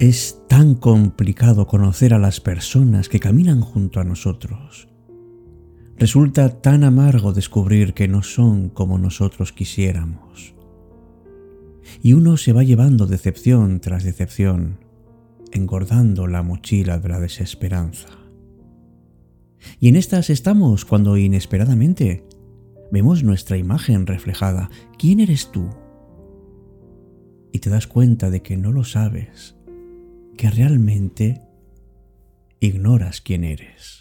Es tan complicado conocer a las personas que caminan junto a nosotros. Resulta tan amargo descubrir que no son como nosotros quisiéramos. Y uno se va llevando decepción tras decepción, engordando la mochila de la desesperanza. Y en estas estamos cuando inesperadamente vemos nuestra imagen reflejada. ¿Quién eres tú? Y te das cuenta de que no lo sabes que realmente ignoras quién eres.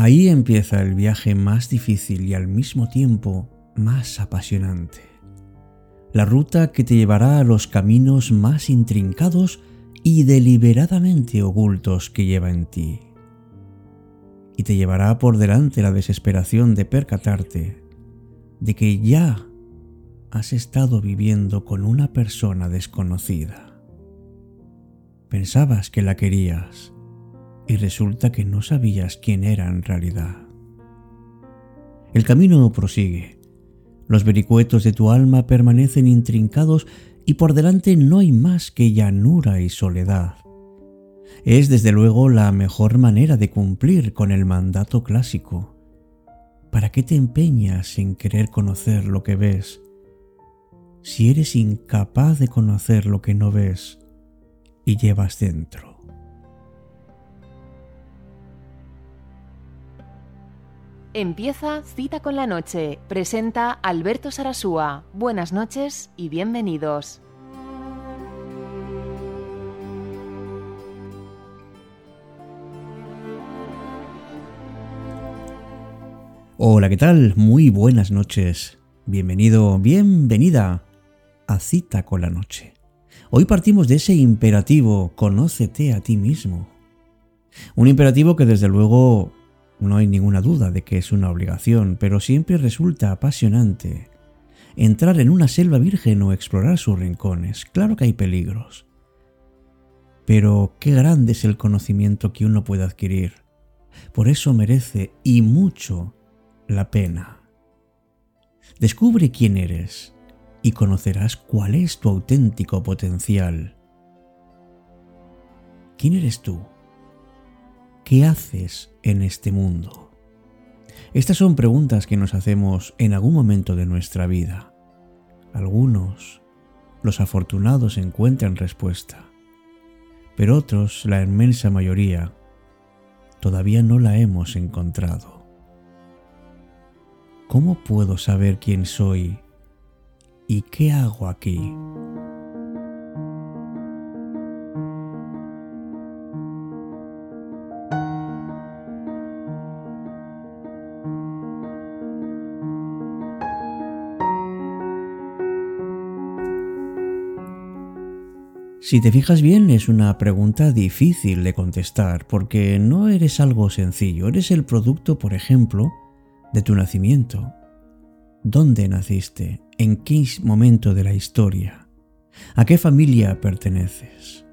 Ahí empieza el viaje más difícil y al mismo tiempo más apasionante. La ruta que te llevará a los caminos más intrincados y deliberadamente ocultos que lleva en ti y te llevará por delante la desesperación de percatarte de que ya has estado viviendo con una persona desconocida. Pensabas que la querías y resulta que no sabías quién era en realidad. El camino prosigue. Los vericuetos de tu alma permanecen intrincados y por delante no hay más que llanura y soledad es desde luego la mejor manera de cumplir con el mandato clásico. ¿Para qué te empeñas en querer conocer lo que ves si eres incapaz de conocer lo que no ves y llevas dentro? Empieza Cita con la Noche. Presenta Alberto Sarasúa. Buenas noches y bienvenidos. Hola, ¿qué tal? Muy buenas noches. Bienvenido, bienvenida a Cita con la Noche. Hoy partimos de ese imperativo, conócete a ti mismo. Un imperativo que desde luego no hay ninguna duda de que es una obligación, pero siempre resulta apasionante entrar en una selva virgen o explorar sus rincones. Claro que hay peligros. Pero qué grande es el conocimiento que uno puede adquirir. Por eso merece y mucho la pena. Descubre quién eres y conocerás cuál es tu auténtico potencial. ¿Quién eres tú? ¿Qué haces en este mundo? Estas son preguntas que nos hacemos en algún momento de nuestra vida. Algunos, los afortunados, encuentran respuesta, pero otros, la inmensa mayoría, todavía no la hemos encontrado. ¿cómo puedo saber quién soy y qué hago aquí? Si te fijas bien, es una pregunta difícil de contestar porque no eres algo sencillo, eres el producto, por ejemplo, de tu nacimiento. ¿Dónde naciste? ¿En qué momento de la historia? ¿A qué familia perteneces?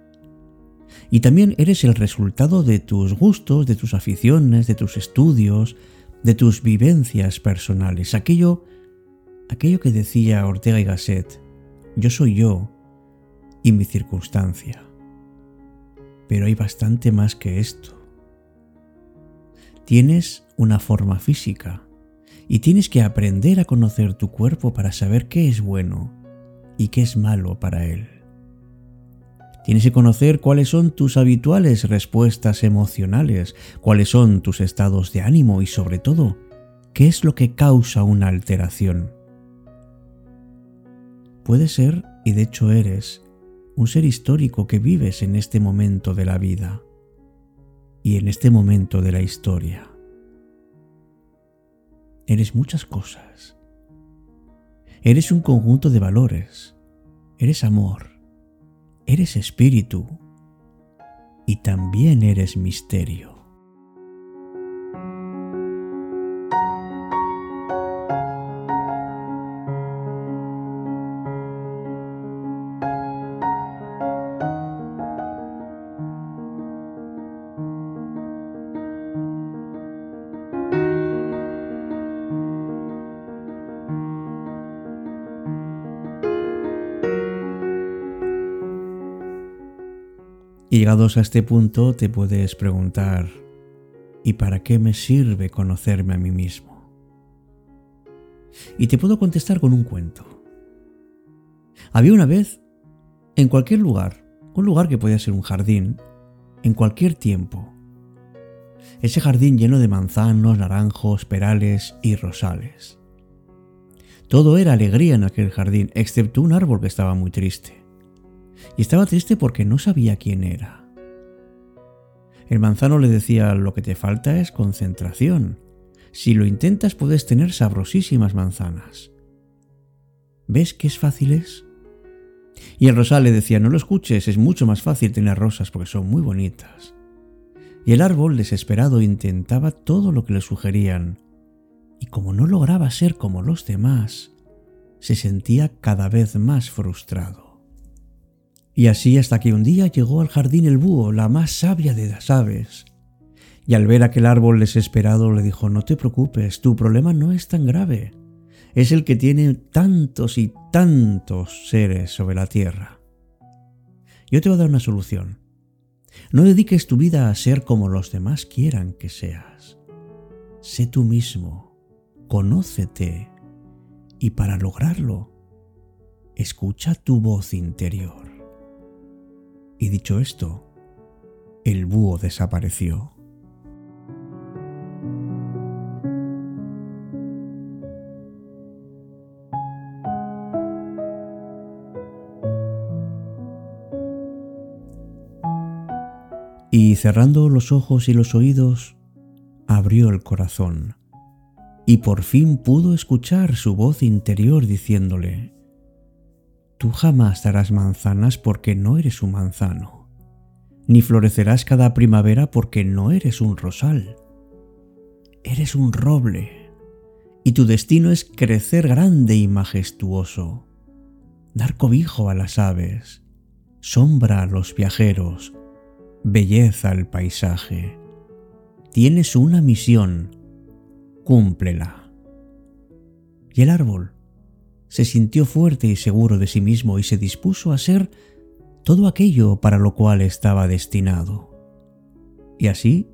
Y también eres el resultado de tus gustos, de tus aficiones, de tus estudios, de tus vivencias personales. Aquello, aquello que decía Ortega y Gasset, yo soy yo y mi circunstancia. Pero hay bastante más que esto. Tienes una forma física, y tienes que aprender a conocer tu cuerpo para saber qué es bueno y qué es malo para él. Tienes que conocer cuáles son tus habituales respuestas emocionales, cuáles son tus estados de ánimo y sobre todo, qué es lo que causa una alteración. Puede ser, y de hecho eres, un ser histórico que vives en este momento de la vida y en este momento de la historia. Eres muchas cosas. Eres un conjunto de valores. Eres amor. Eres espíritu. y también eres misterio. Y llegados a este punto te puedes preguntar, ¿y para qué me sirve conocerme a mí mismo? Y te puedo contestar con un cuento. Había una vez, en cualquier lugar, un lugar que podía ser un jardín, en cualquier tiempo, ese jardín lleno de manzanos, naranjos, perales y rosales. Todo era alegría en aquel jardín, excepto un árbol que estaba muy triste y estaba triste porque no sabía quién era. El manzano le decía, lo que te falta es concentración. Si lo intentas puedes tener sabrosísimas manzanas. ¿Ves qué es fácil es? Y el rosal le decía, no lo escuches, es mucho más fácil tener rosas porque son muy bonitas. Y el árbol, desesperado, intentaba todo lo que le sugerían, y como no lograba ser como los demás, se sentía cada vez más frustrado. Y así hasta que un día llegó al jardín el búho, la más sabia de las aves. Y al ver aquel árbol desesperado le dijo, no te preocupes, tu problema no es tan grave. Es el que tiene tantos y tantos seres sobre la tierra. Yo te voy a dar una solución. No dediques tu vida a ser como los demás quieran que seas. Sé tú mismo, conócete y para lograrlo, escucha tu voz interior. Y dicho esto, el búho desapareció. Y cerrando los ojos y los oídos, abrió el corazón, y por fin pudo escuchar su voz interior diciéndole, Tú jamás darás manzanas porque no eres un manzano, ni florecerás cada primavera porque no eres un rosal. Eres un roble, y tu destino es crecer grande y majestuoso, dar cobijo a las aves, sombra a los viajeros, belleza al paisaje. Tienes una misión, cúmplela. Y el árbol se sintió fuerte y seguro de sí mismo y se dispuso a ser todo aquello para lo cual estaba destinado. Y así,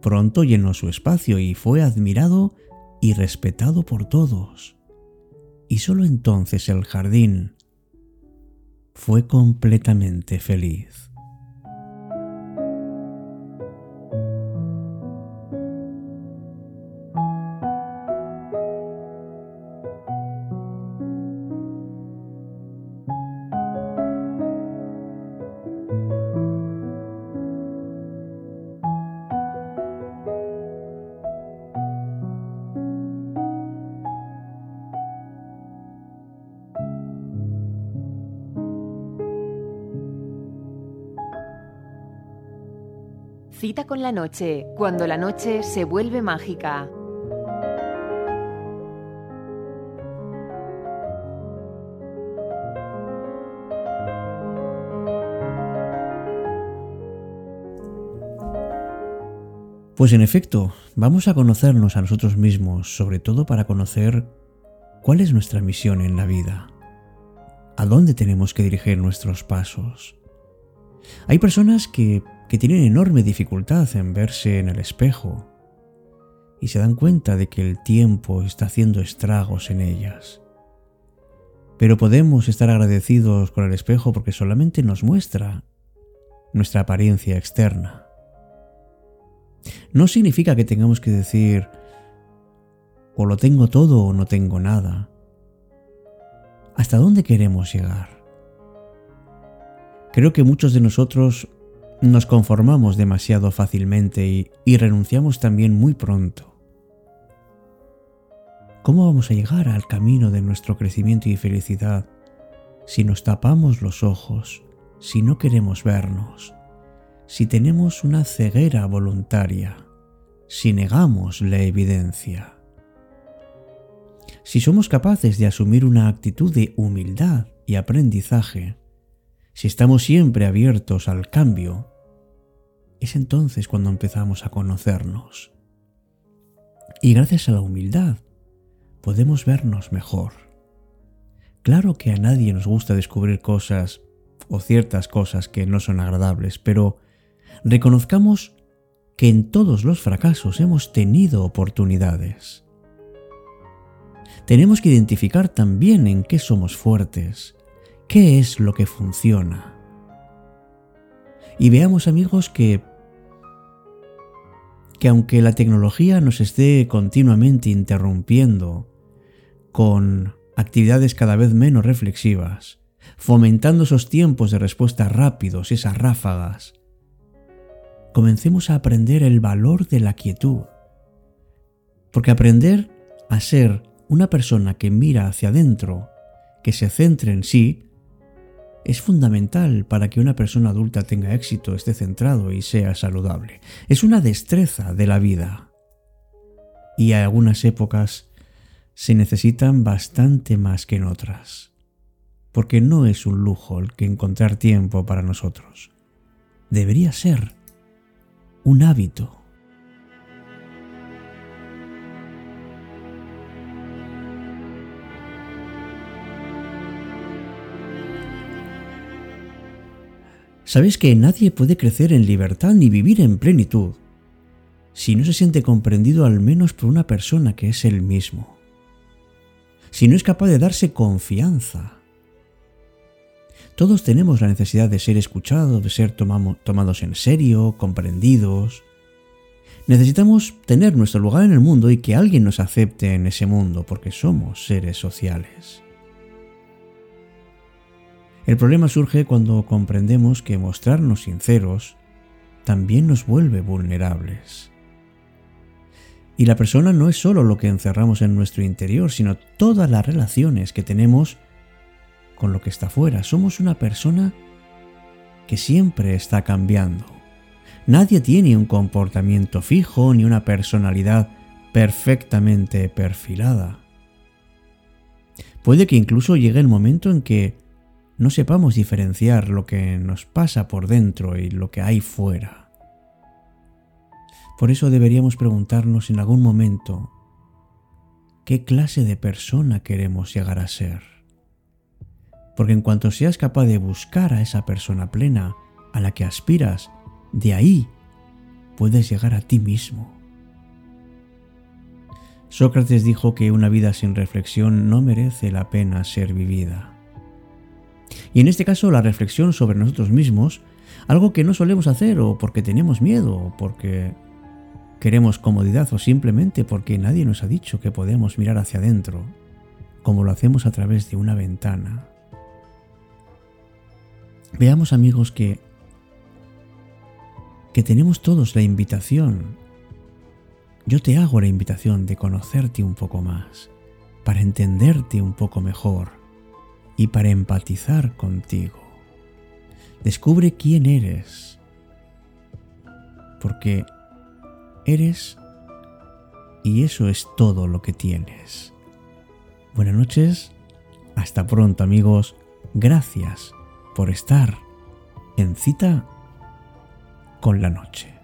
pronto llenó su espacio y fue admirado y respetado por todos. Y sólo entonces el jardín fue completamente feliz. Cita con la noche, cuando la noche se vuelve mágica. Pues en efecto, vamos a conocernos a nosotros mismos, sobre todo para conocer cuál es nuestra misión en la vida, a dónde tenemos que dirigir nuestros pasos. Hay personas que que tienen enorme dificultad en verse en el espejo y se dan cuenta de que el tiempo está haciendo estragos en ellas. Pero podemos estar agradecidos con el espejo porque solamente nos muestra nuestra apariencia externa. No significa que tengamos que decir o lo tengo todo o no tengo nada. ¿Hasta dónde queremos llegar? Creo que muchos de nosotros nos conformamos demasiado fácilmente y, renunciamos también muy pronto. ¿Cómo vamos a llegar al camino de nuestro crecimiento y felicidad si nos tapamos los ojos, si no queremos vernos, si tenemos una ceguera voluntaria, si negamos la evidencia. Si somos capaces de asumir una actitud de humildad y aprendizaje, si estamos siempre abiertos al cambio, es entonces cuando empezamos a conocernos. Y gracias a la humildad podemos vernos mejor. Claro que a nadie nos gusta descubrir cosas o ciertas cosas que no son agradables, pero reconozcamos que en todos los fracasos hemos tenido oportunidades. Tenemos que identificar también en qué somos fuertes, qué es lo que funciona. Y veamos amigos que que aunque la tecnología nos esté continuamente interrumpiendo con actividades cada vez menos reflexivas, fomentando esos tiempos de respuesta rápidos, esas ráfagas, comencemos a aprender el valor de la quietud. Porque aprender a ser una persona que mira hacia adentro, que se centre en sí, es fundamental para que una persona adulta tenga éxito, esté centrado y sea saludable. Es una destreza de la vida. Y a algunas épocas se necesitan bastante más que en otras. Porque no es un lujo el que encontrar tiempo para nosotros. Debería ser un hábito. Sabes que nadie puede crecer en libertad ni vivir en plenitud si no se siente comprendido al menos por una persona que es él mismo. Si no es capaz de darse confianza. Todos tenemos la necesidad de ser escuchados, de ser tomados en serio, comprendidos. Necesitamos tener nuestro lugar en el mundo y que alguien nos acepte en ese mundo porque somos seres sociales. El problema surge cuando comprendemos que mostrarnos sinceros también nos vuelve vulnerables. Y la persona no es solo lo que encerramos en nuestro interior, sino todas las relaciones que tenemos con lo que está fuera. Somos una persona que siempre está cambiando. Nadie tiene un comportamiento fijo ni una personalidad perfectamente perfilada. Puede que incluso llegue el momento en que no sepamos diferenciar lo que nos pasa por dentro y lo que hay fuera. Por eso deberíamos preguntarnos en algún momento qué clase de persona queremos llegar a ser. Porque en cuanto seas capaz de buscar a esa persona plena a la que aspiras, de ahí puedes llegar a ti mismo. Sócrates dijo que una vida sin reflexión no merece la pena ser vivida. Y en este caso la reflexión sobre nosotros mismos, algo que no solemos hacer o porque tenemos miedo o porque queremos comodidad o simplemente porque nadie nos ha dicho que podemos mirar hacia adentro, como lo hacemos a través de una ventana. Veamos amigos que que tenemos todos la invitación. Yo te hago la invitación de conocerte un poco más, para entenderte un poco mejor, y para empatizar contigo. Descubre quién eres, porque eres y eso es todo lo que tienes. Buenas noches, hasta pronto amigos, gracias por estar en cita con la noche.